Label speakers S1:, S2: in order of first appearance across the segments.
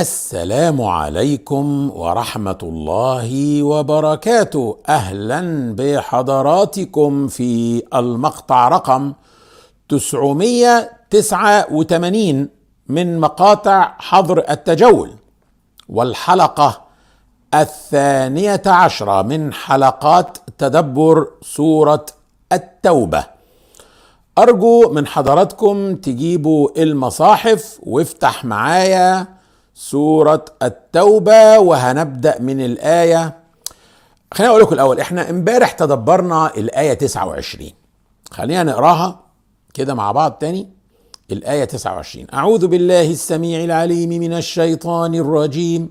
S1: السلام عليكم ورحمة الله وبركاته. أهلا بحضراتكم في المقطع رقم 989 من مقاطع حظر التجول والحلقة الثانية عشرة من حلقات تدبر سورة التوبة. أرجو من حضراتكم تجيبوا المصاحف وافتح معايا سورة التوبة وهنبدأ من الآية. خليني أقول لكم الأول إحنا إمبارح تدبرنا الآية 29 خلينا نقراها كده مع بعض تاني. الآية 29 أعوذ بالله السميع العليم من الشيطان الرجيم.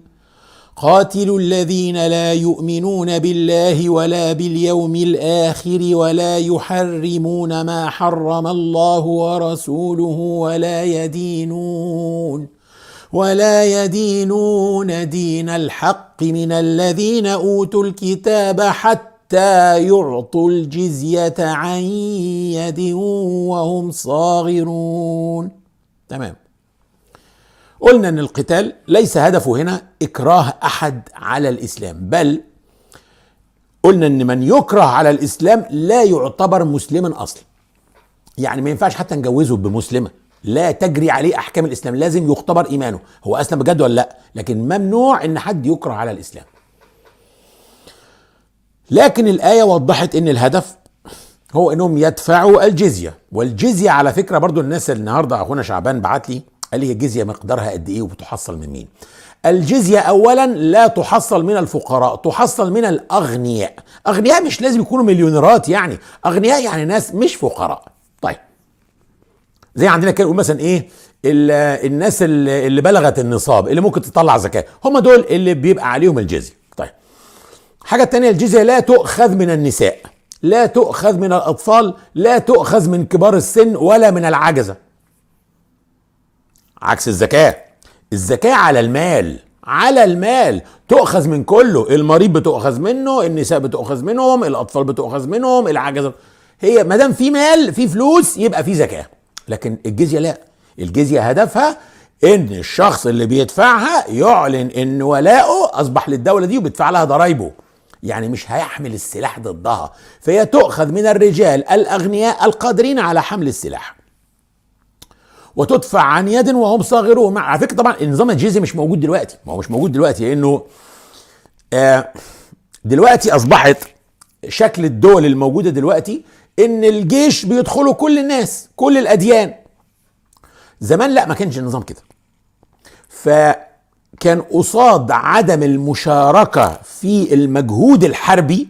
S1: قاتلوا الذين لا يؤمنون بالله ولا باليوم الآخر ولا يحرمون ما حرم الله ورسوله ولا يدينون. ولا يدينون دين الحق من الذين أوتوا الكتاب حتى يعطوا الجزية عن يد وهم صاغرون. تمام. قلنا إن القتال ليس هدفه هنا إكراه أحد على الإسلام بل قلنا إن من يكره على الإسلام لا يعتبر مسلما أصلا. يعني ما ينفعش حتى نجوزه بمسلمة. لا تجري عليه أحكام الإسلام لازم يختبر إيمانه. هو أسلم بجد ولا لأ؟ لكن ممنوع إن حد يكره على الإسلام. لكن الآية وضحت إن الهدف هو إنهم يدفعوا الجزية. والجزية على فكرة برضو الناس النهارده أخونا شعبان بعت لي قال لي الجزية مقدارها قد إيه وبتحصل من مين. الجزية اولا لا تحصل من الفقراء تحصل من الأغنياء. أغنياء مش لازم يكونوا مليونيرات يعني. أغنياء يعني ناس مش فقراء. طيب. زي عندنا كده نقول مثلا إيه الناس اللي بلغت النصاب اللي ممكن تطلع زكاة هم دول اللي بيبقى عليهم الجزيه طيب حاجة تانية الجزية لا تؤخذ من النساء لا تؤخذ من الأطفال لا تؤخذ من كبار السن ولا من العجزة. عكس الزكاة الزكاة على المال على المال تؤخذ من كله المريض بتؤخذ منه النساء بتؤخذ منهم الأطفال بتؤخذ منهم العجزة. هي ما دام في مال في فلوس يبقى في زكاة. لكن الجزية لا. الجزية هدفها إن الشخص اللي بيدفعها يعلن إن ولاؤه أصبح للدولة دي وبيدفع لها ضرايبه يعني مش هيحمل السلاح ضدها. فهي تؤخذ من الرجال الأغنياء القادرين على حمل السلاح. وتدفع عن يد وهم صاغرون. على فكرة طبعا نظام الجزية مش موجود دلوقتي. ما هو مش موجود دلوقتي لأنه آه دلوقتي أصبحت شكل الدول الموجودة دلوقتي إن الجيش بيدخلوا كل الناس كل الأديان. زمان لا ما كانش النظام كده. فكان قصاد عدم المشاركة في المجهود الحربي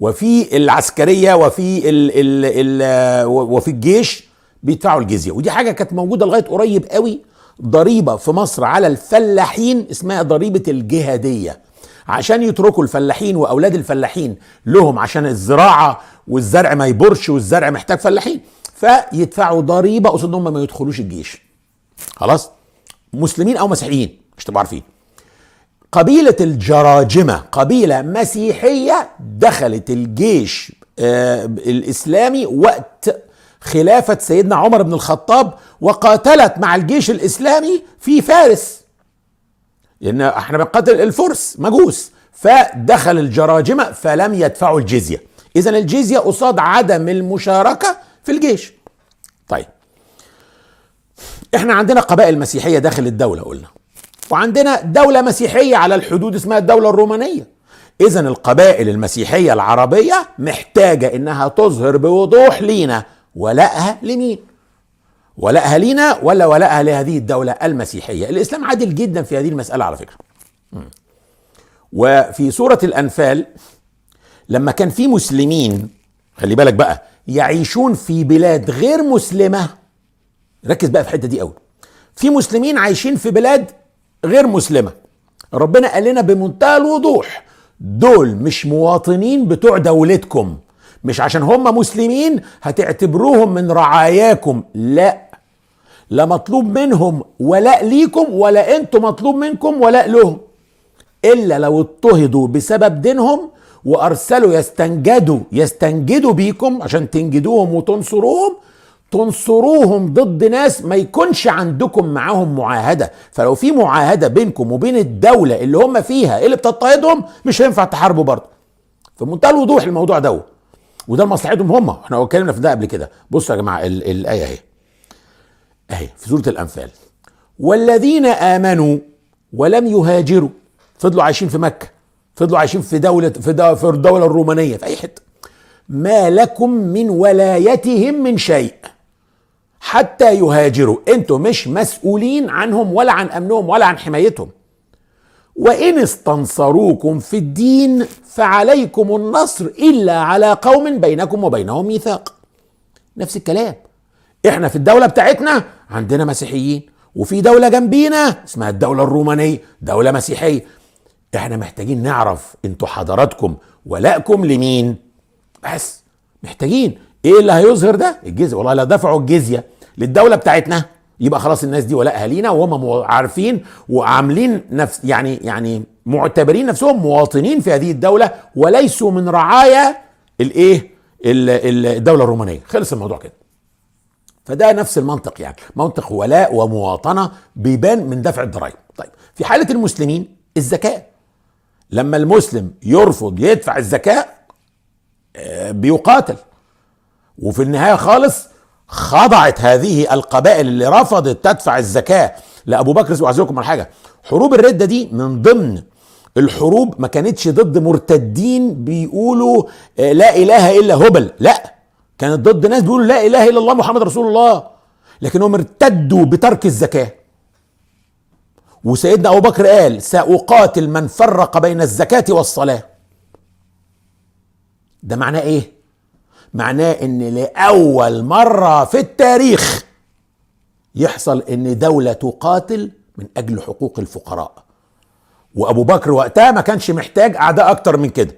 S1: وفي العسكرية وفي ال ال ال وفي الجيش بيدفعوا الجزية. ودي حاجة كانت موجودة لغاية قريب قوي ضريبة في مصر على الفلاحين اسمها ضريبة الجهادية. عشان يتركوا الفلاحين وأولاد الفلاحين لهم عشان الزراعة والزرع ما يبرش والزرع محتاج فلاحين. فيدفعوا ضريبة قصاد هم ما يدخلوش الجيش. خلاص؟ مسلمين أو مسيحيين مش تبقوا عارفين. قبيلة الجراجمة قبيلة مسيحية دخلت الجيش آه الإسلامي وقت خلافة سيدنا عمر بن الخطاب وقاتلت مع الجيش الإسلامي في فارس. لأن إحنا بنقاتل الفرس مجوس. فدخل الجراجمة فلم يدفعوا الجزية. اذا الجزيه قصاد عدم المشاركة في الجيش. طيب. إحنا عندنا قبائل مسيحية داخل الدولة قلنا. وعندنا دولة مسيحية على الحدود اسمها الدولة الرومانية. اذا القبائل المسيحية العربية محتاجة إنها تظهر بوضوح لينا ولائها لمين؟ ولائها لينا ولا ولائها لهذه الدولة المسيحية؟ الإسلام عادل جدا في هذه المسألة على فكرة. وفي سورة الأنفال لما كان في مسلمين خلي بالك بقى يعيشون في بلاد غير مسلمة ركز بقى في الحتة دي قوي في مسلمين عايشين في بلاد غير مسلمة. ربنا قال لنا بمنتهى الوضوح دول مش مواطنين بتوع دولتكم. مش عشان هم مسلمين هتعتبروهم من رعاياكم لا. لا مطلوب منهم ولاء ليكم ولا أنتم مطلوب منكم ولاء لهم. إلا لو اضطهدوا بسبب دينهم وأرسلوا يستنجدوا يستنجدوا بيكم عشان تنجدوهم وتنصروهم. تنصروهم ضد ناس ما يكونش عندكم معاهم معاهدة. فلو في معاهدة بينكم وبين الدولة اللي هم فيها اللي بتضطهدهم مش هينفع تحاربوا برضه. في منتهى الوضوح الموضوع ده. وده لمصلحتهم هم. إحنا اتكلمنا في ده قبل كده. بصوا يا جماعة الآية اهي. اهي في سورة الأنفال. والذين آمنوا ولم يهاجروا. فضلوا عايشين في مكة. فضلوا عايشين في دولة في, في الدولة الرومانية في أي حتة. ما لكم من ولايتهم من شيء حتى يهاجروا. أنتوا مش مسؤولين عنهم ولا عن أمنهم ولا عن حمايتهم. وإن استنصروكم في الدين فعليكم النصر إلا على قوم بينكم وبينهم ميثاق. نفس الكلام. إحنا في الدولة بتاعتنا عندنا مسيحيين وفي دولة جنبينا اسمها الدولة الرومانية دولة مسيحية. إحنا محتاجين نعرف أنتوا حضراتكم ولائكم لمين. بس محتاجين. إيه اللي هيظهر ده؟ الجزية. والله لو دفعوا الجزية للدولة بتاعتنا يبقى خلاص الناس دي ولائها لينا وهم عارفين وعاملين نفس يعني يعني معتبرين نفسهم مواطنين في هذه الدولة وليسوا من رعايا الايه؟ الدولة الرومانية. خلص الموضوع كده. فده نفس المنطق يعني. منطق ولاء ومواطنة بيبان من دفع الضرائب. طيب في حالة المسلمين الزكاة. لما المسلم يرفض يدفع الزكاة آه، بيقاتل. وفي النهاية خالص خضعت هذه القبائل اللي رفضت تدفع الزكاة لأبو بكر. وعزوكم على حاجة حروب الردة دي من ضمن الحروب ما كانتش ضد مرتدين بيقولوا آه، لا إله إلا هبل. لا كانت ضد ناس بيقولوا لا إله إلا الله محمد رسول الله لكنهم ارتدوا بترك الزكاة. وسيدنا أبو بكر قال سأقاتل من فرق بين الزكاة والصلاة. ده معناه إيه؟ معناه إن لأول مرة في التاريخ يحصل إن دولة تقاتل من أجل حقوق الفقراء. وأبو بكر وقتها ما كانش محتاج أعداء أكتر من كده.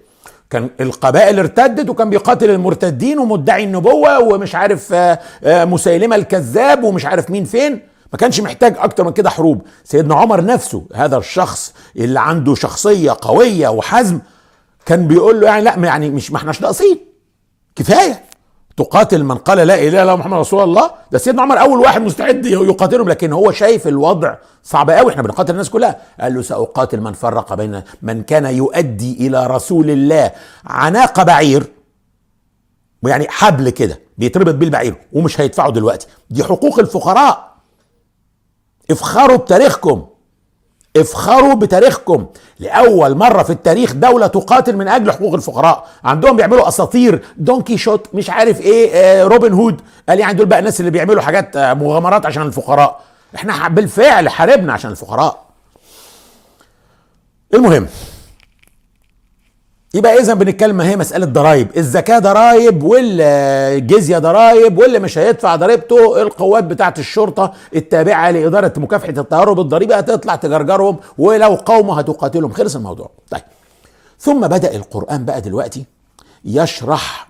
S1: كان القبائل ارتدت وكان بيقاتل المرتدين ومدعي النبوة ومش عارف آه، آه، مسيلمة الكذاب ومش عارف مين فين. ما كانش محتاج أكتر من كده حروب. سيدنا عمر نفسه هذا الشخص اللي عنده شخصية قوية وحزم كان بيقول له يعني لا يعني مش ما إحناش ناقصين. كفاية. تقاتل من قال لا إله إلا محمد رسول الله. ده سيدنا عمر أول واحد مستعد يقاتلهم لكن هو شايف الوضع صعب قوي إحنا بنقاتل الناس كلها. قال له سأقاتل من فرق بين من كان يؤدي إلى رسول الله عناق بعير يعني حبل كده بيتربط بيه البعير ومش هيدفعه دلوقتي. دي حقوق الفقراء. افخروا بتاريخكم. افخروا بتاريخكم. لأول مرة في التاريخ دولة تقاتل من أجل حقوق الفقراء. عندهم بيعملوا أساطير. دون كيشوت مش عارف إيه آه روبن هود. قال يعني دول بقى الناس اللي بيعملوا حاجات آه مغامرات عشان الفقراء. إحنا بالفعل حاربنا عشان الفقراء. المهم يبقى اذا بنتكلم هي مسألة ضرائب. الزكاة ضرائب والجزيه ضرائب واللي مش هيدفع ضريبته القوات بتاعة الشرطة التابعة لإدارة مكافحة التهرب الضريبي هتطلع تجرجرهم ولو قوموا هتقاتلهم. خلص الموضوع. طيب. ثم بدأ القرآن بقى دلوقتي يشرح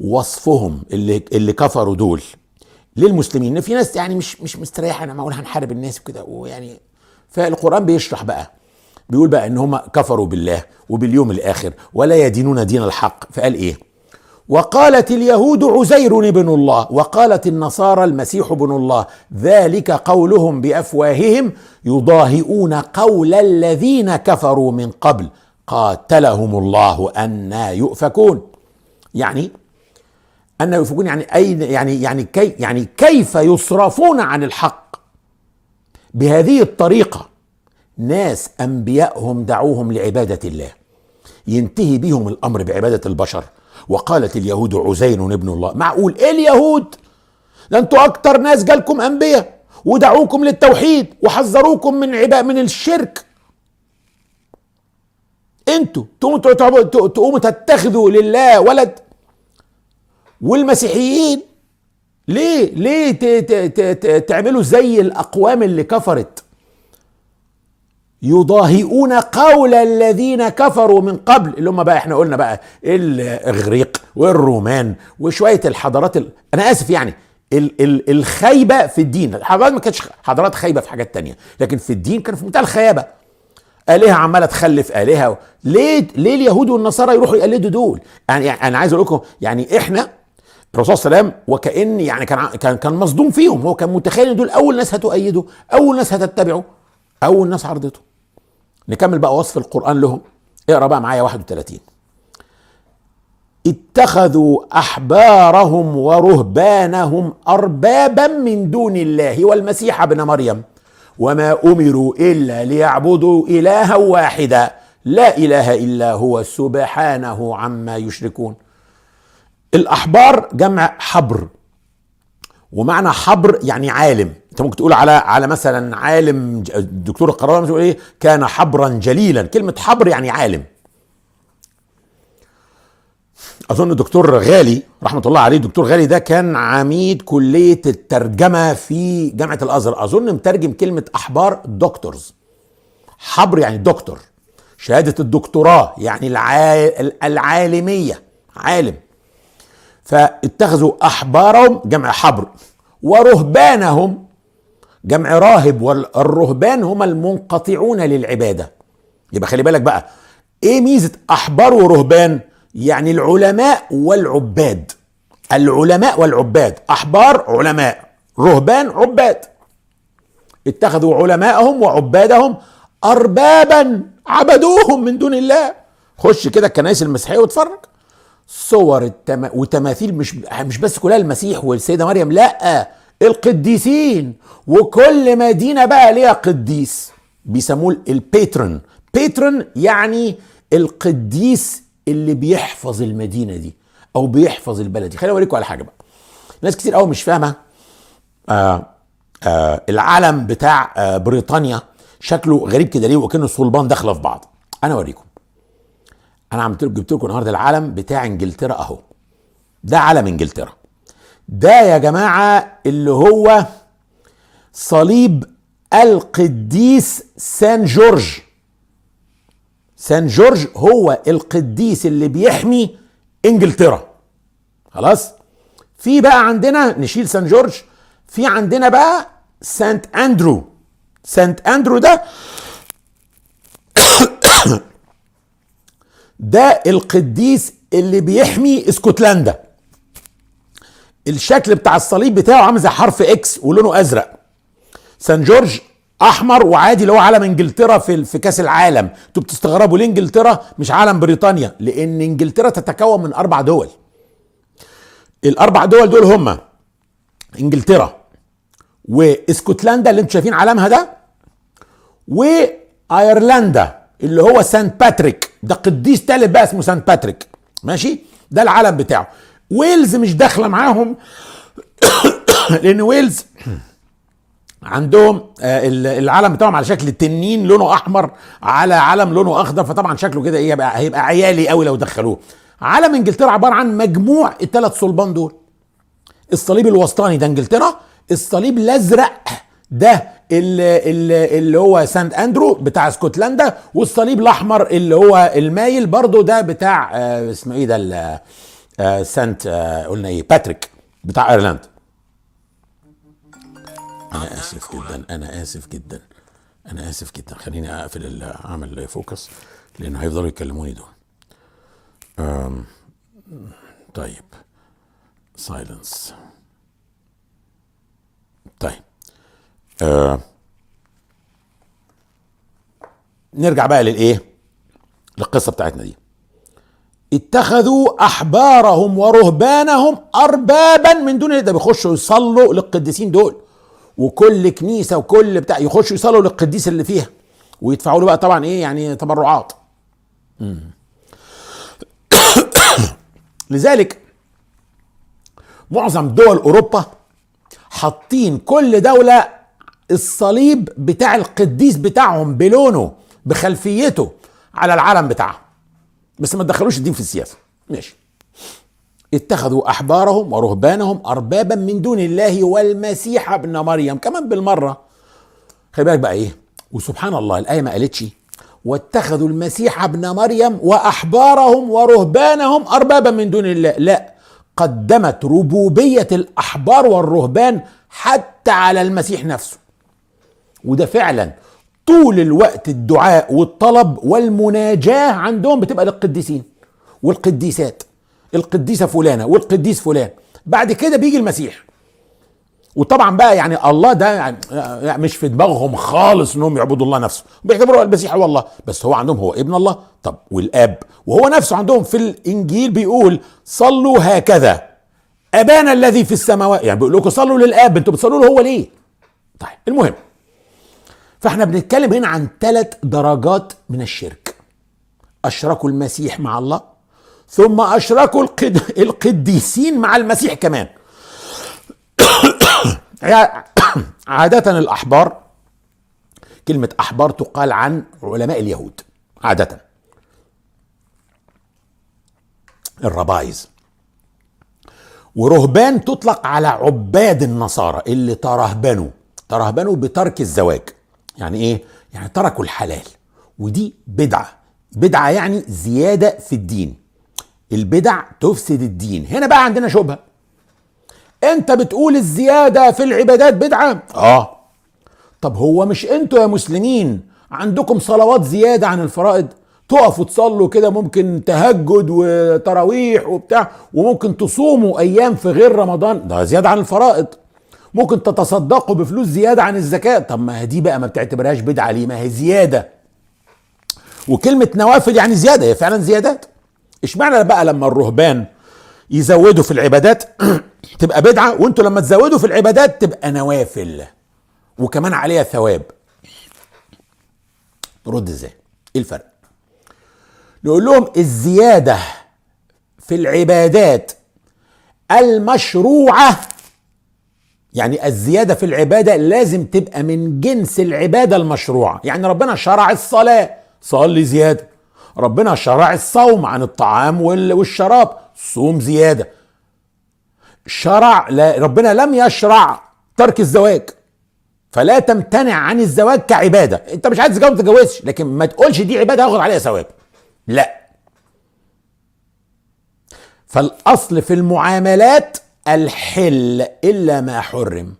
S1: وصفهم اللي اللي كفروا دول للمسلمين. في ناس يعني مش مش مستريحة أنا معقول هنحارب الناس وكده ويعني فالقرآن بيشرح بقى. بيقول بقى إن هم كفروا بالله وباليوم الآخر ولا يدينون دين الحق. فقال إيه؟ وقالت اليهود عزير ابن الله وقالت النصارى المسيح ابن الله ذلك قولهم بأفواههم يضاهئون قول الذين كفروا من قبل. قاتلهم الله أنا يؤفكون. يعني أن يؤفكون يعني أين يعني يعني كي يعني كيف يصرفون عن الحق؟ بهذه الطريقة. ناس انبيائهم دعوهم لعبادة الله. ينتهي بهم الأمر بعبادة البشر. وقالت اليهود عزير ابن الله معقول إيه اليهود؟ ده أنتوا أكتر ناس جالكم أنبياء ودعوكم للتوحيد وحذروكم من عباء من الشرك. أنتوا تقوموا تتخذوا لله ولد والمسيحيين. ليه؟ ليه تعملوا زي الأقوام اللي كفرت؟ يضاهئون قول الذين كفروا من قبل اللي هم بقى إحنا قلنا بقى الإغريق والرومان وشوية الحضارات ال... أنا آسف يعني ال ال الخيبة في الدين. الحضارات ما كانتش حضارات خيبة في حاجات تانية لكن في الدين كان في منتهى الخيابة. آلهة عمالة تخلف آلهة ليه ليه اليهود والنصارى يروحوا يقلدوا دول؟ يعني, يعني أنا عايز أقول لكم يعني إحنا الرسول صلى الله عليه وسلم وكأن يعني كان كان كان مصدوم فيهم هو كان متخيل إن دول أول ناس هتؤيده أول ناس هتتبعه أول ناس عرضته. نكمل بقى وصف القرآن لهم. اقرأ بقى معايا 31 اتخذوا أحبارهم ورهبانهم أربابا من دون الله والمسيح ابن مريم وما أمروا إلا ليعبدوا إلها واحدا. لا إله إلا هو سبحانه عما يشركون. الأحبار جمع حبر ومعنى حبر يعني عالم. انت ممكن تقول على على مثلا عالم الدكتور القرار تقول إيه؟ كان حبرا جليلا. كلمة حبر يعني عالم. أظن الدكتور غالي رحمة الله عليه الدكتور غالي ده كان عميد كلية الترجمة في جامعة الأزهر. أظن مترجم كلمة أحبار دكتورز حبر يعني دكتور شهادة الدكتوراه يعني العالمية. عالم. فاتخذوا أحبارهم جمع حبر. ورهبانهم جمع راهب والرهبان هم المنقطعون للعبادة. يبقى خلي بالك بقى إيه ميزة أحبار ورهبان؟ يعني العلماء والعباد. العلماء والعباد. أحبار علماء. رهبان عباد. اتخذوا علماءهم وعبادهم اربابا عبدوهم من دون الله. خش كده الكنائس المسيحية واتفرج. صور التم... وتماثيل مش مش بس كلها المسيح والسيدة مريم لا. القديسين وكل مدينة بقى ليها قديس. بيسموه ال patron patron يعني القديس اللي بيحفظ المدينة دي أو بيحفظ البلد دي. خليني أوريكم على حاجة بقى. ناس كتير قوي مش فاهمة آه آه العلم بتاع آه بريطانيا شكله غريب كده ليه؟ وكأنه الصلبان داخلة في بعض. أنا أوريكم. أنا عملت جبت لكم النهارده العلم بتاع إنجلترا أهو. ده علم إنجلترا. ده يا جماعة اللي هو صليب القديس سان جورج. سان جورج هو القديس اللي بيحمي إنجلترا. خلاص؟ في بقى عندنا نشيل سان جورج. في عندنا بقى سانت أندرو. سانت أندرو ده ده القديس اللي بيحمي اسكتلندا. الشكل بتاع الصليب بتاعه عامل زي حرف إكس ولونه أزرق. سان جورج أحمر وعادي اللي هو علم إنجلترا في في كأس العالم. أنتوا بتستغربوا ليه إنجلترا مش علم بريطانيا؟ لأن إنجلترا تتكون من أربع دول. الأربع دول دول هما إنجلترا وإسكتلندا اللي أنتوا شايفين علمها ده وأيرلندا اللي هو سانت باتريك. ده قديس تالت بقى اسمه سانت باتريك. ماشي؟ ده العلم بتاعه. ويلز مش داخلة معاهم. لأن ويلز عندهم آه، العلم بتاعهم على شكل تنين لونه أحمر على علم لونه أخضر فطبعا شكله كده إيه هيبقى هيبقى عيالي قوي لو دخلوه. علم إنجلترا عبارة عن مجموع الثلاث صلبان دول. الصليب الوسطاني ده إنجلترا الصليب الأزرق ده اللي, اللي هو سانت أندرو بتاع اسكتلندا والصليب الأحمر اللي هو المايل برضو ده بتاع آه اسمه إيه ده آه سانت آه قلنا إيه باتريك بتاع أيرلندا. أنا آسف جدا أنا آسف جدا أنا آسف جدا. خليني أقفل اعمل focus لأن هيفضلوا يكلموني دول. طيب. سايلنس طيب. آه نرجع بقى للإيه؟ للقصة بتاعتنا دي. اتخذوا أحبارهم ورهبانهم اربابا من دون ده بيخشوا يصلوا للقديسين دول وكل كنيسة وكل بتاع يخشوا يصلوا للقديس اللي فيها ويدفعوا له بقى طبعا إيه يعني تبرعات. لذلك معظم دول أوروبا حاطين كل دولة الصليب بتاع القديس بتاعهم بلونه بخلفيته على العلم بتاعهم. بس ما تدخلوش الدين في السياسة. ماشي. اتخذوا أحبارهم ورهبانهم اربابا من دون الله والمسيح ابن مريم. كمان بالمرة. خلي بالك بقى إيه؟ وسبحان الله الآية ما قالتش واتخذوا المسيح ابن مريم وأحبارهم ورهبانهم اربابا من دون الله. لا قدمت ربوبية الأحبار والرهبان حتى على المسيح نفسه. وده فعلا طول الوقت الدعاء والطلب والمناجاة عندهم بتبقى للقديسين والقديسات. القديسة فلانة والقديس فلان. بعد كده بيجي المسيح. وطبعا بقى يعني الله ده يعني مش في دماغهم خالص إنهم يعبدوا الله نفسه. بيعتبروا المسيح هو الله. بس هو عندهم هو ابن الله. طب والآب؟ وهو نفسه عندهم في الإنجيل بيقول صلوا هكذا. أبانا الذي في السماوات. يعني بيقول لكم صلوا للآب. أنتوا بتصلوا له هو ليه؟ طيب المهم. فاحنا بنتكلم هنا عن ثلاث درجات من الشرك. أشركوا المسيح مع الله ثم أشركوا القد... القديسين مع المسيح كمان. عادة الأحبار كلمة أحبار تقال عن علماء اليهود عادة. الربايز. ورهبان تطلق على عباد النصارى اللي ترهبنوا ترهبنوا بترك الزواج. يعني إيه؟ يعني تركوا الحلال. ودي بدعة. بدعة يعني زيادة في الدين. البدع تفسد الدين. هنا بقى عندنا شبهة. أنت بتقول الزيادة في العبادات بدعة؟ آه. طب هو مش أنتوا يا مسلمين عندكم صلوات زيادة عن الفرائض؟ تقفوا تصلوا كده ممكن تهجد وتراويح وبتاع وممكن تصوموا أيام في غير رمضان. ده زيادة عن الفرائض. ممكن تتصدقوا بفلوس زيادة عن الزكاة. طب ما دي بقى ما بتعتبرهاش بدعة. ليه؟ ما هي زيادة. وكلمة نوافل يعني زيادة. هي فعلا زيادات اشمعنى بقى لما الرهبان يزودوا في العبادات تبقى بدعة وانتوا لما تزودوا في العبادات تبقى نوافل وكمان عليها ثواب. رد إزاي؟ إيه الفرق؟ نقول لهم الزيادة في العبادات المشروعة يعني الزيادة في العبادة لازم تبقى من جنس العبادة المشروعة. يعني ربنا شرع الصلاة صلي زيادة. ربنا شرع الصوم عن الطعام والشراب صوم زيادة. شرع لا ربنا لم يشرع ترك الزواج. فلا تمتنع عن الزواج كعبادة. انت مش عايز تتجوز تتجوزش لكن ما تقولش دي عبادة هاخد عليها ثواب. لا. فالأصل في المعاملات الحل إلا ما حرم.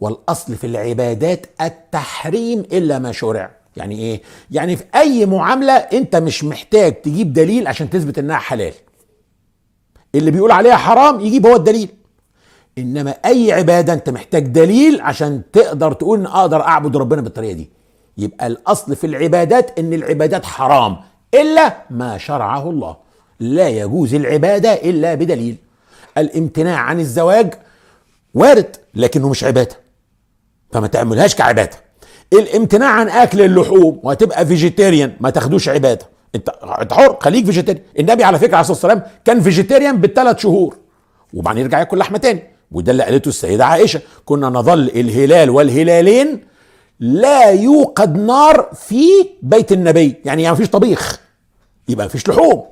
S1: والأصل في العبادات التحريم إلا ما شرع. يعني إيه؟ يعني في أي معاملة أنت مش محتاج تجيب دليل عشان تثبت إنها حلال. اللي بيقول عليها حرام يجيب هو الدليل. إنما أي عبادة أنت محتاج دليل عشان تقدر تقول إن أقدر أعبد ربنا بالطريقة دي. يبقى الأصل في العبادات إن العبادات حرام إلا ما شرعه الله. لا يجوز العبادة إلا بدليل. الامتناع عن الزواج وارد لكنه مش عبادة. فما تعملهاش كعبادة. الامتناع عن أكل اللحوم وهتبقى vegetarian ما تاخدوش عبادة. انت حر خليك vegetarian النبي على فكرة عليه الصلاة والسلام كان vegetarian بالثلاث شهور. وبعدين يرجع ياكل لحمة تاني. وده اللي قالته السيدة عائشة. كنا نظل الهلال والهلالين لا يوقد نار في بيت النبي. يعني يعني مفيش طبيخ. يبقى مفيش لحوم.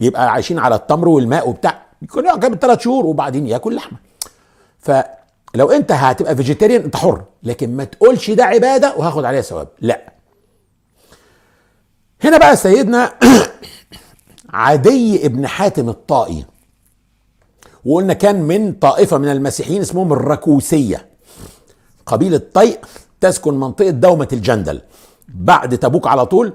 S1: يبقى عايشين على التمر والماء وبتاع. يكون جاب ثلاث شهور وبعدين ياكل لحمة. فلو انت هتبقى فيجيتيريان انت حر. لكن ما تقولش ده عبادة وهاخد عليها ثواب. لا. هنا بقى سيدنا عدي ابن حاتم الطائي. وقلنا كان من طائفة من المسيحيين اسمهم الركوسية. قبيلة طيء تسكن منطقة دومة الجندل. بعد تبوك على طول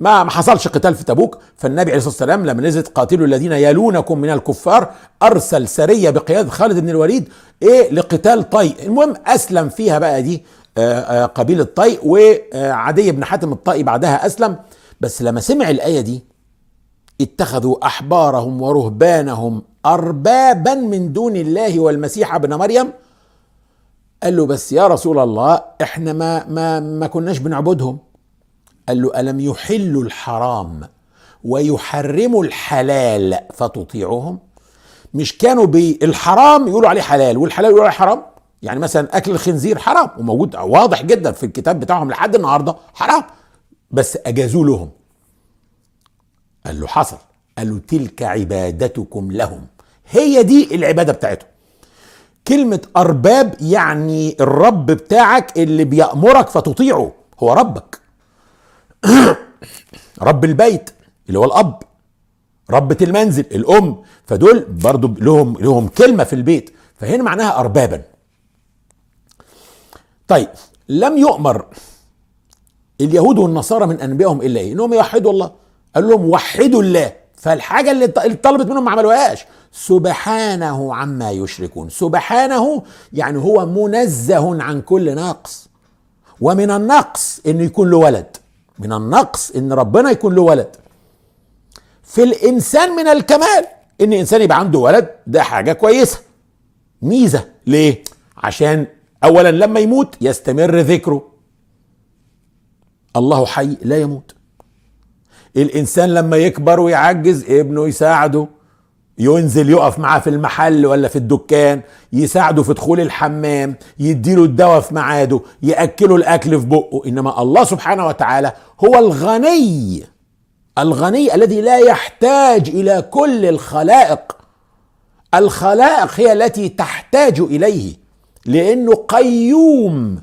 S1: ما ما حصلش قتال في تبوك فالنبي عليه الصلاة والسلام لما نزلت قاتلوا الذين يلونكم من الكفار أرسل سرية بقيادة خالد بن الوليد إيه لقتال طي. المهم أسلم فيها بقى دي آآ آآ قبيلة طي وعدي بن حاتم الطائي بعدها أسلم. بس لما سمع الآية دي اتخذوا أحبارهم ورهبانهم اربابا من دون الله والمسيح ابن مريم. قال له بس يا رسول الله إحنا ما ما ما كناش بنعبدهم. قال له ألم يحلوا الحرام ويحرموا الحلال فتطيعهم مش كانوا بالحرام يقولوا عليه حلال والحلال يقولوا عليه حرام؟ يعني مثلا أكل الخنزير حرام وموجود واضح جدا في الكتاب بتاعهم لحد النهارده حرام بس أجازوا لهم. قال له حصل. قال له تلك عبادتكم لهم. هي دي العبادة بتاعتهم. كلمة أرباب يعني الرب بتاعك اللي بيأمرك فتطيعه هو ربك. رب البيت اللي هو الأب ربة المنزل الأم فدول برضو لهم لهم كلمة في البيت فهنا معناها اربابا. طيب لم يؤمر اليهود والنصارى من أنبيائهم إلا إيه؟ إنهم يوحدوا الله. قال لهم وحدوا الله. فالحاجة اللي طلبت منهم ما عملوهاش. سبحانه عما يشركون. سبحانه يعني هو منزه عن كل نقص. ومن النقص إنه يكون له ولد. من النقص إن ربنا يكون له ولد. في الإنسان من الكمال إن انسان يبقى عنده ولد ده حاجة كويسة. ميزة. ليه؟ عشان اولا لما يموت يستمر ذكره. الله حي لا يموت. الإنسان لما يكبر ويعجز ابنه يساعده. ينزل يقف معاه في المحل ولا في الدكان يساعده في دخول الحمام يديله الدواء في ميعاده يأكله الأكل في بقه. إنما الله سبحانه وتعالى هو الغني الغني الذي لا يحتاج إلى كل الخلائق. الخلائق هي التي تحتاج إليه لأنه قيوم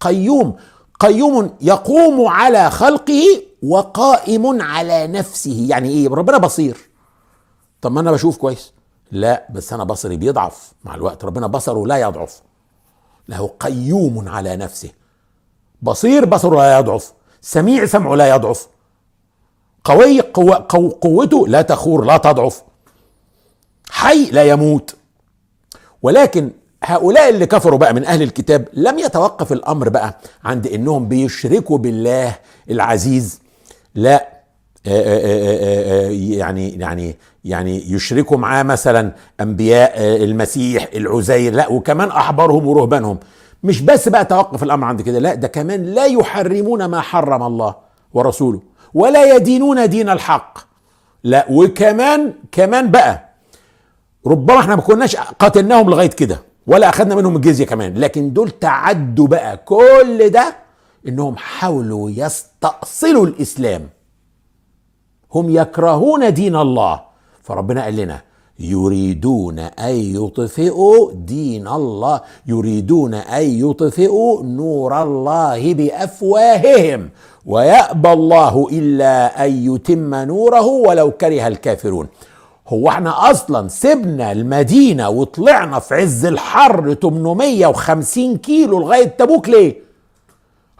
S1: قيوم قيوم يقوم على خلقه وقائم على نفسه. يعني إيه؟ ربنا بصير. طب ما أنا بشوف كويس. لا بس أنا بصري بيضعف مع الوقت. ربنا بصره لا يضعف. له قيوم على نفسه. بصير بصره لا يضعف. سميع سمعه لا يضعف. قوي قوة قوته لا تخور لا تضعف. حي لا يموت. ولكن هؤلاء اللي كفروا بقى من أهل الكتاب لم يتوقف الأمر بقى عند إنهم بيشركوا بالله العزيز. لا يعني يعني يعني يشركوا معاه مثلا أنبياء المسيح العزير لا وكمان أحبارهم ورهبانهم. مش بس بقى توقف الأمر عند كده لا ده كمان لا يحرمون ما حرم الله ورسوله ولا يدينون دين الحق. لا وكمان كمان بقى ربما إحنا ما كناش قاتلناهم لغاية كده ولا أخذنا منهم الجزية كمان لكن دول تعدوا بقى كل ده إنهم حاولوا يستأصلوا الإسلام. هم يكرهون دين الله. فربنا قال لنا يريدون أن يطفئوا دين الله يريدون أن يطفئوا نور الله بأفواههم. ويأبى الله إلا أن يتم نوره ولو كره الكافرون. هو إحنا أصلا سيبنا المدينة وطلعنا في عز الحر 850 كيلو لغاية تبوك ليه؟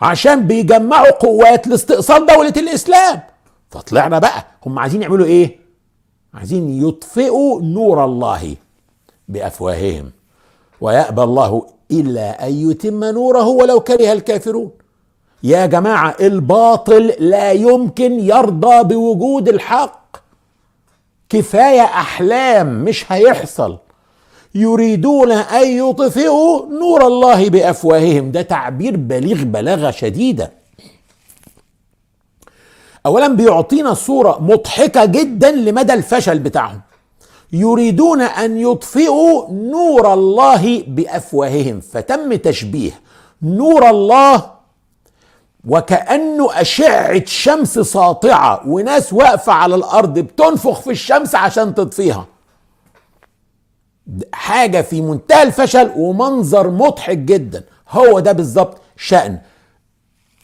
S1: عشان بيجمعوا قوات لاستئصال دولة الإسلام. فطلعنا بقى. هم عايزين يعملوا إيه؟ عايزين يطفئوا نور الله بأفواههم. ويأبى الله إلا أن يتم نوره ولو كره الكافرون. يا جماعة الباطل لا يمكن يرضى بوجود الحق. كفاية أحلام مش هيحصل. يريدون أن يطفئوا نور الله بأفواههم. ده تعبير بليغ بلاغة شديدة. اولا بيعطينا صورة مضحكة جدا لمدى الفشل بتاعهم. يريدون أن يطفئوا نور الله بأفواههم. فتم تشبيه. نور الله وكأنه أشعة شمس ساطعة وناس واقفة على الأرض بتنفخ في الشمس عشان تطفيها. حاجة في منتهى الفشل ومنظر مضحك جدا. هو ده بالظبط شأن.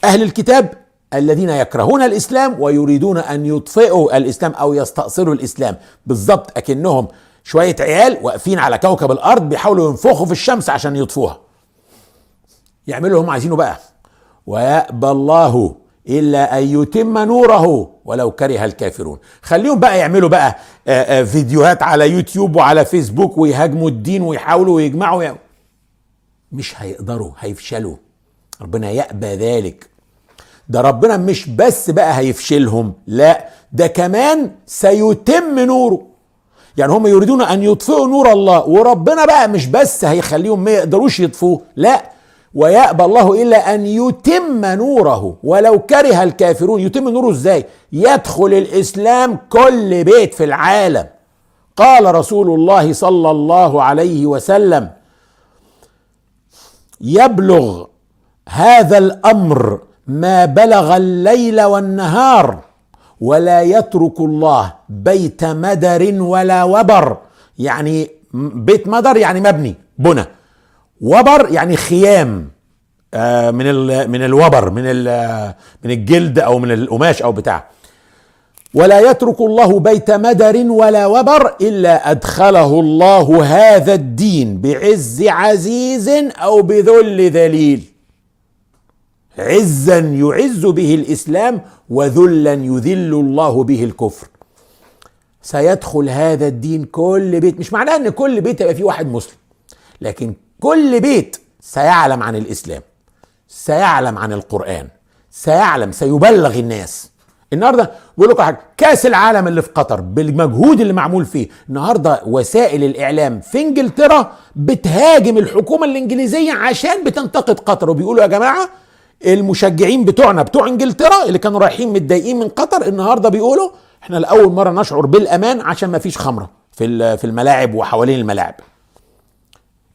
S1: أهل الكتاب الذين يكرهون الإسلام ويريدون أن يطفئوا الإسلام أو يستأصلوا الإسلام. بالظبط أكنهم شوية عيال واقفين على كوكب الأرض بيحاولوا ينفخوا في الشمس عشان يطفوها. يعملوا اللي هم عايزينه بقى. ويأبى الله إلا أن يتم نوره ولو كره الكافرون. خليهم بقى يعملوا بقى فيديوهات على يوتيوب وعلى فيسبوك ويهاجموا الدين ويحاولوا ويجمعوا يعني. مش هيقدروا هيفشلوا. ربنا يأبى ذلك. ده ربنا مش بس بقى هيفشلهم لا ده كمان سيتم نوره. يعني هم يريدون أن يطفئوا نور الله وربنا بقى مش بس هيخليهم ما يقدروش يطفوه لا ويأبى الله إلا أن يتم نوره. ولو كره الكافرون يتم نوره إزاي؟ يدخل الإسلام كل بيت في العالم. قال رسول الله صلى الله عليه وسلم يبلغ هذا الأمر ما بلغ الليل والنهار ولا يترك الله بيت مدر ولا وبر. يعني بيت مدر يعني مبني بنى. وبر يعني خيام آه، من من الوبر من من الجلد أو من القماش أو بتاع. ولا يترك الله بيت مدر ولا وبر إلا أدخله الله هذا الدين بعز عزيز أو بذل ذليل. عزا يعز به الإسلام وذلا يذل الله به الكفر. سيدخل هذا الدين كل بيت مش معناه إن كل بيت يبقى فيه واحد مسلم لكن كل بيت سيعلم عن الإسلام سيعلم عن القرآن سيعلم سيبلغ الناس. النهارده بقول لكم حاجة كأس العالم اللي في قطر بالمجهود اللي معمول فيه النهارده وسائل الإعلام في إنجلترا بتهاجم الحكومة الإنجليزية عشان بتنتقد قطر وبيقولوا يا جماعة المشجعين بتوعنا بتوع إنجلترا اللي كانوا رايحين متضايقين من قطر النهارده بيقولوا إحنا لأول مرة نشعر بالأمان عشان ما فيش خمرة في في الملاعب وحوالين الملاعب.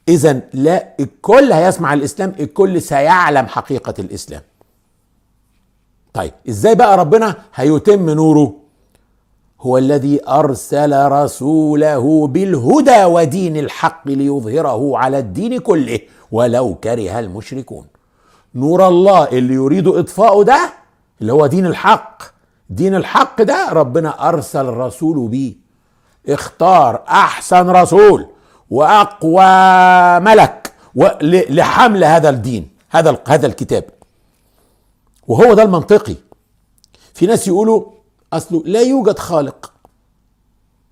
S1: اذا لا الكل هيسمع الإسلام الكل سيعلم حقيقة الإسلام. طيب إزاي بقى ربنا هيتم نوره؟ هو الذي أرسل رسوله بالهدى ودين الحق ليظهره على الدين كله ولو كره المشركون. نور الله اللي يريد اطفاؤه ده اللي هو دين الحق. دين الحق ده ربنا أرسل رسوله بيه اختار أحسن رسول وأقوى ملك لحمل هذا الدين هذا هذا الكتاب. وهو ده المنطقي. في ناس يقولوا اصله لا يوجد خالق.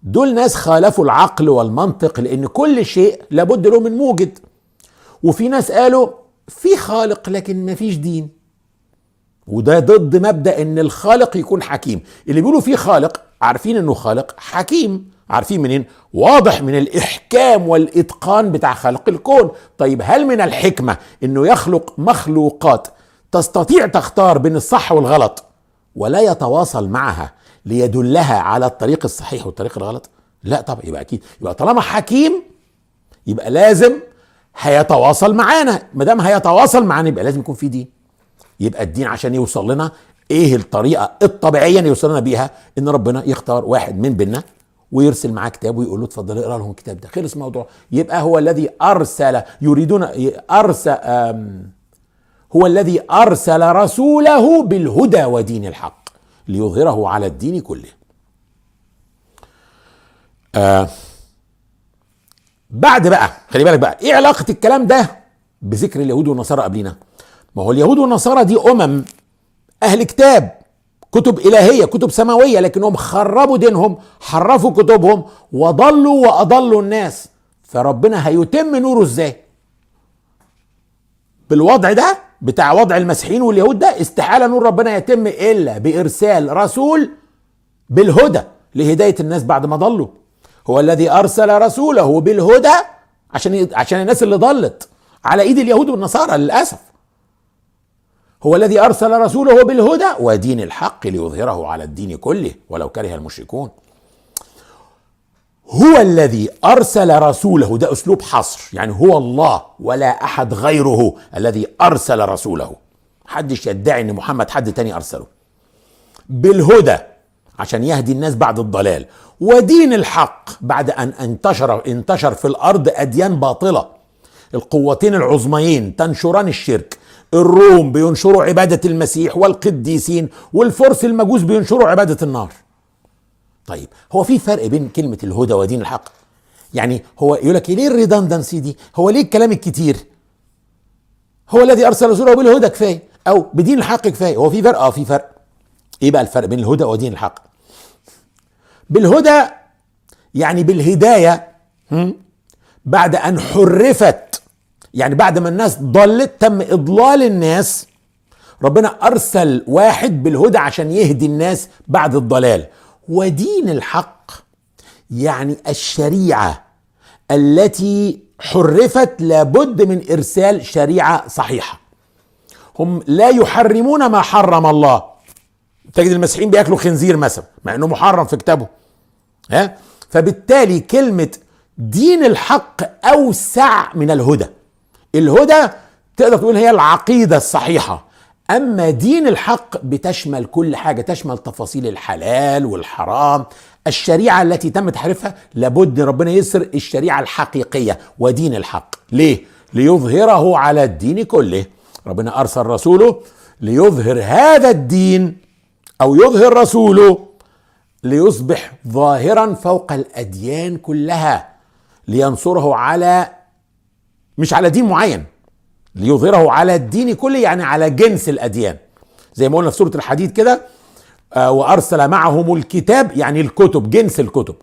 S1: دول ناس خالفوا العقل والمنطق لأن كل شيء لابد له من موجد. وفي ناس قالوا في خالق لكن ما فيش دين. وده ضد مبدأ إن الخالق يكون حكيم. اللي بيقولوا في خالق عارفين إنه خالق؟ حكيم. عارفين منين؟ واضح من الإحكام والإتقان بتاع خلق الكون. طيب هل من الحكمة إنه يخلق مخلوقات تستطيع تختار بين الصح والغلط ولا يتواصل معها ليدلها على الطريق الصحيح والطريق الغلط؟ لا طبعا يبقى أكيد. يبقى طالما حكيم يبقى لازم هيتواصل معانا. ما دام هيتواصل معانا يبقى لازم يكون في دين. يبقى الدين عشان يوصل لنا إيه الطريقة الطبيعية اللي يوصل لنا بيها إن ربنا يختار واحد من بيننا ويرسل معاه كتاب ويقول له اتفضل اقرأ لهم الكتاب ده. خلص الموضوع. يبقى هو الذي أرسل يريدون ارسل هو الذي أرسل رسوله بالهدى ودين الحق ليظهره على الدين كله. آه بعد بقى خلي بالك بقى إيه علاقة الكلام ده بذكر اليهود والنصارى قبلنا ما هو اليهود والنصارى دي أمم أهل كتاب كتب إلهية كتب سماوية لكنهم خربوا دينهم حرفوا كتبهم وضلوا وأضلوا الناس. فربنا هيتم نوره إزاي؟ بالوضع ده بتاع وضع المسيحيين واليهود ده استحالة نور ربنا يتم إلا بإرسال رسول بالهدى لهداية الناس بعد ما ضلوا. هو الذي أرسل رسوله بالهدى عشان عشان الناس اللي ضلت على إيد اليهود والنصارى للأسف. هو الذي أرسل رسوله بالهدى ودين الحق ليظهره على الدين كله ولو كره المشركون. هو الذي أرسل رسوله ده أسلوب حصر يعني هو الله ولا أحد غيره الذي أرسل رسوله. حدش يدعي إن محمد حد تاني أرسله. بالهدى عشان يهدي الناس بعد الضلال. ودين الحق بعد أن انتشر انتشر في الأرض أديان باطلة. القوتين العظميين تنشران الشرك. الروم بينشروا عبادة المسيح والقديسين والفرس المجوس بينشروا عبادة النار. طيب هو في فرق بين كلمة الهدى ودين الحق؟ يعني هو يقول لك ليه الريدندنسي دي؟ هو ليه الكلام الكتير؟ هو الذي أرسل رسوله بالهدى كفاية؟ أو بدين الحق كفاية؟ هو في فرق؟ آه في فرق. إيه بقى الفرق بين الهدى ودين الحق؟ بالهدى يعني بالهداية بعد أن حرفت يعني بعد ما الناس ضلت تم إضلال الناس. ربنا أرسل واحد بالهدى عشان يهدي الناس بعد الضلال. ودين الحق يعني الشريعة التي حرفت لابد من إرسال شريعة صحيحة. هم لا يحرمون ما حرم الله. تجد المسيحيين بياكلوا خنزير مثلا مع إنه محرم في كتابه. ها؟ فبالتالي كلمة دين الحق أوسع من الهدى. الهدى تقدر تقول هي العقيدة الصحيحة. أما دين الحق بتشمل كل حاجة تشمل تفاصيل الحلال والحرام. الشريعة التي تم تحريفها لابد ربنا يسر الشريعة الحقيقية ودين الحق. ليه؟ ليظهره على الدين كله. ربنا أرسل رسوله ليظهر هذا الدين أو يظهر رسوله ليصبح ظاهرا فوق الأديان كلها لينصره على مش على دين معين ليظهره على الدين كله يعني على جنس الأديان. زي ما قلنا في سورة الحديد كده آه، وأرسل معهم الكتاب يعني الكتب جنس الكتب.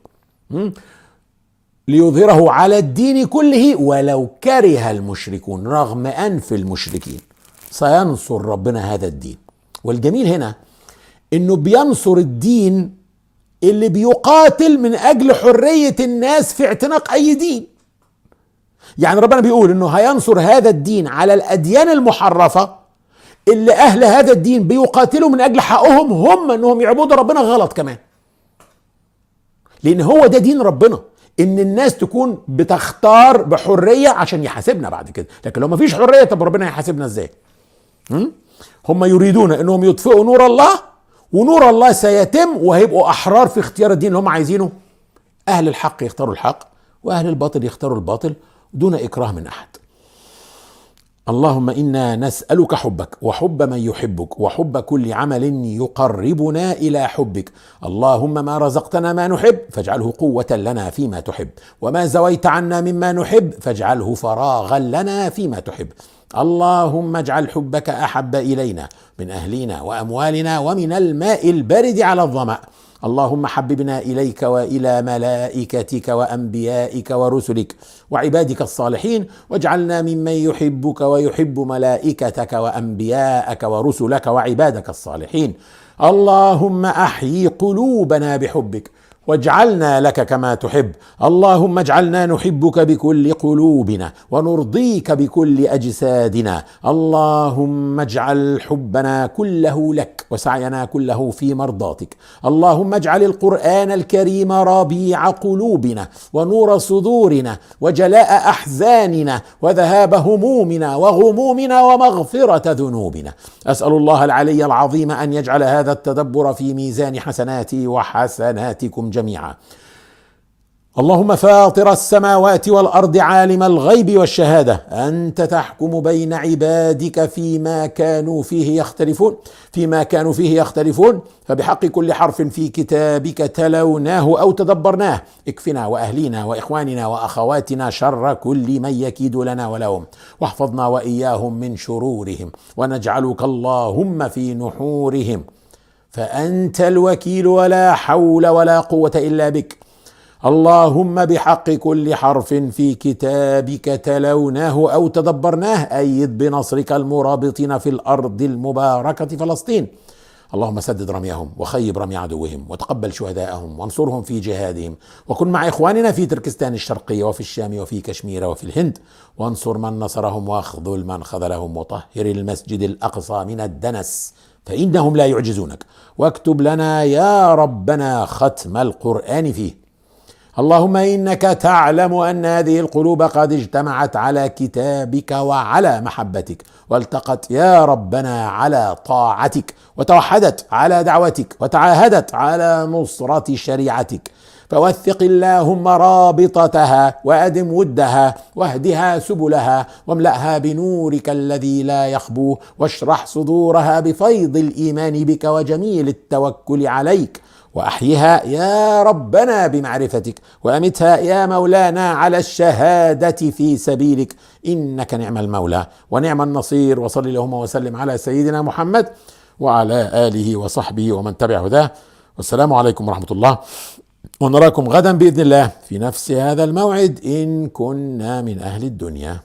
S1: ليظهره على الدين كله ولو كره المشركون رغم أنف المشركين. سينصر ربنا هذا الدين. والجميل هنا إنه بينصر الدين اللي بيقاتل من أجل حرية الناس في اعتناق أي دين. يعني ربنا بيقول إنه هينصر هذا الدين على الأديان المحرفة اللي أهل هذا الدين بيقاتلوا من أجل حقهم هم إنهم يعبدوا ربنا غلط كمان. لأن هو ده دين ربنا إن الناس تكون بتختار بحرية عشان يحاسبنا بعد كده. لكن لو ما فيش حرية طب ربنا يحاسبنا إزاي؟ هم يريدون إنهم يطفئوا نور الله ونور الله سيتم وهيبقوا أحرار في اختيار الدين اللي هم عايزينه. أهل الحق يختاروا الحق وأهل الباطل يختاروا الباطل دون إكراه من أحد. اللهم إنا نسألك حبك وحب من يحبك وحب كل عمل يقربنا إلى حبك. اللهم ما رزقتنا ما نحب فاجعله قوة لنا فيما تحب. وما زويت عنا مما نحب فاجعله فراغا لنا فيما تحب. اللهم اجعل حبك أحب إلينا من أهلنا وأموالنا ومن الماء البارد على الظمأ. اللهم حببنا إليك وإلى ملائكتك وأنبيائك ورسلك وعبادك الصالحين واجعلنا ممن يحبك ويحب ملائكتك وأنبياءك ورسلك وعبادك الصالحين. اللهم أحيي قلوبنا بحبك واجعلنا لك كما تحب. اللهم اجعلنا نحبك بكل قلوبنا ونرضيك بكل أجسادنا. اللهم اجعل حبنا كله لك وسعينا كله في مرضاتك. اللهم اجعل القرآن الكريم ربيع قلوبنا ونور صدورنا وجلاء أحزاننا وذهاب همومنا وغمومنا ومغفرة ذنوبنا. أسأل الله العلي العظيم أن يجعل هذا التدبر في ميزان حسناتي وحسناتكم جميعا. اللهم فاطر السماوات والأرض عالم الغيب والشهادة. أنت تحكم بين عبادك فيما كانوا فيه يختلفون فيما كانوا فيه يختلفون. فبحق كل حرف في كتابك تلوناه أو تدبرناه. اكفنا وأهلينا وإخواننا وأخواتنا شر كل من يكيد لنا ولهم. واحفظنا وإياهم من شرورهم. ونجعلك اللهم في نحورهم. فأنت الوكيل ولا حول ولا قوة إلا بك. اللهم بحق كل حرف في كتابك تلوناه أو تدبرناه أيد بنصرك المرابطين في الأرض المباركة فلسطين. اللهم سدد رميهم وخيب رمي عدوهم وتقبل شهداءهم وانصرهم في جهادهم. وكن مع إخواننا في تركستان الشرقية وفي الشام وفي كشمير وفي الهند. وانصر من نصرهم واخذل من خذلهم وطهر المسجد الأقصى من الدنس. فإنهم لا يعجزونك. واكتب لنا يا ربنا ختم القرآن فيه. اللهم إنك تعلم أن هذه القلوب قد اجتمعت على كتابك وعلى محبتك والتقت يا ربنا على طاعتك وتوحدت على دعوتك وتعاهدت على نصرة شريعتك. فوثق اللهم رابطتها وأدم ودها واهدها سبلها واملأها بنورك الذي لا يخبو واشرح صدورها بفيض الإيمان بك وجميل التوكل عليك وأحيها يا ربنا بمعرفتك وأمتها يا مولانا على الشهادة في سبيلك إنك نعم المولى ونعم النصير وصل اللهم وسلم على سيدنا محمد وعلى آله وصحبه ومن تبع هداه والسلام عليكم ورحمة الله ونراكم غدا بإذن الله في نفس هذا الموعد إن كنا من أهل الدنيا.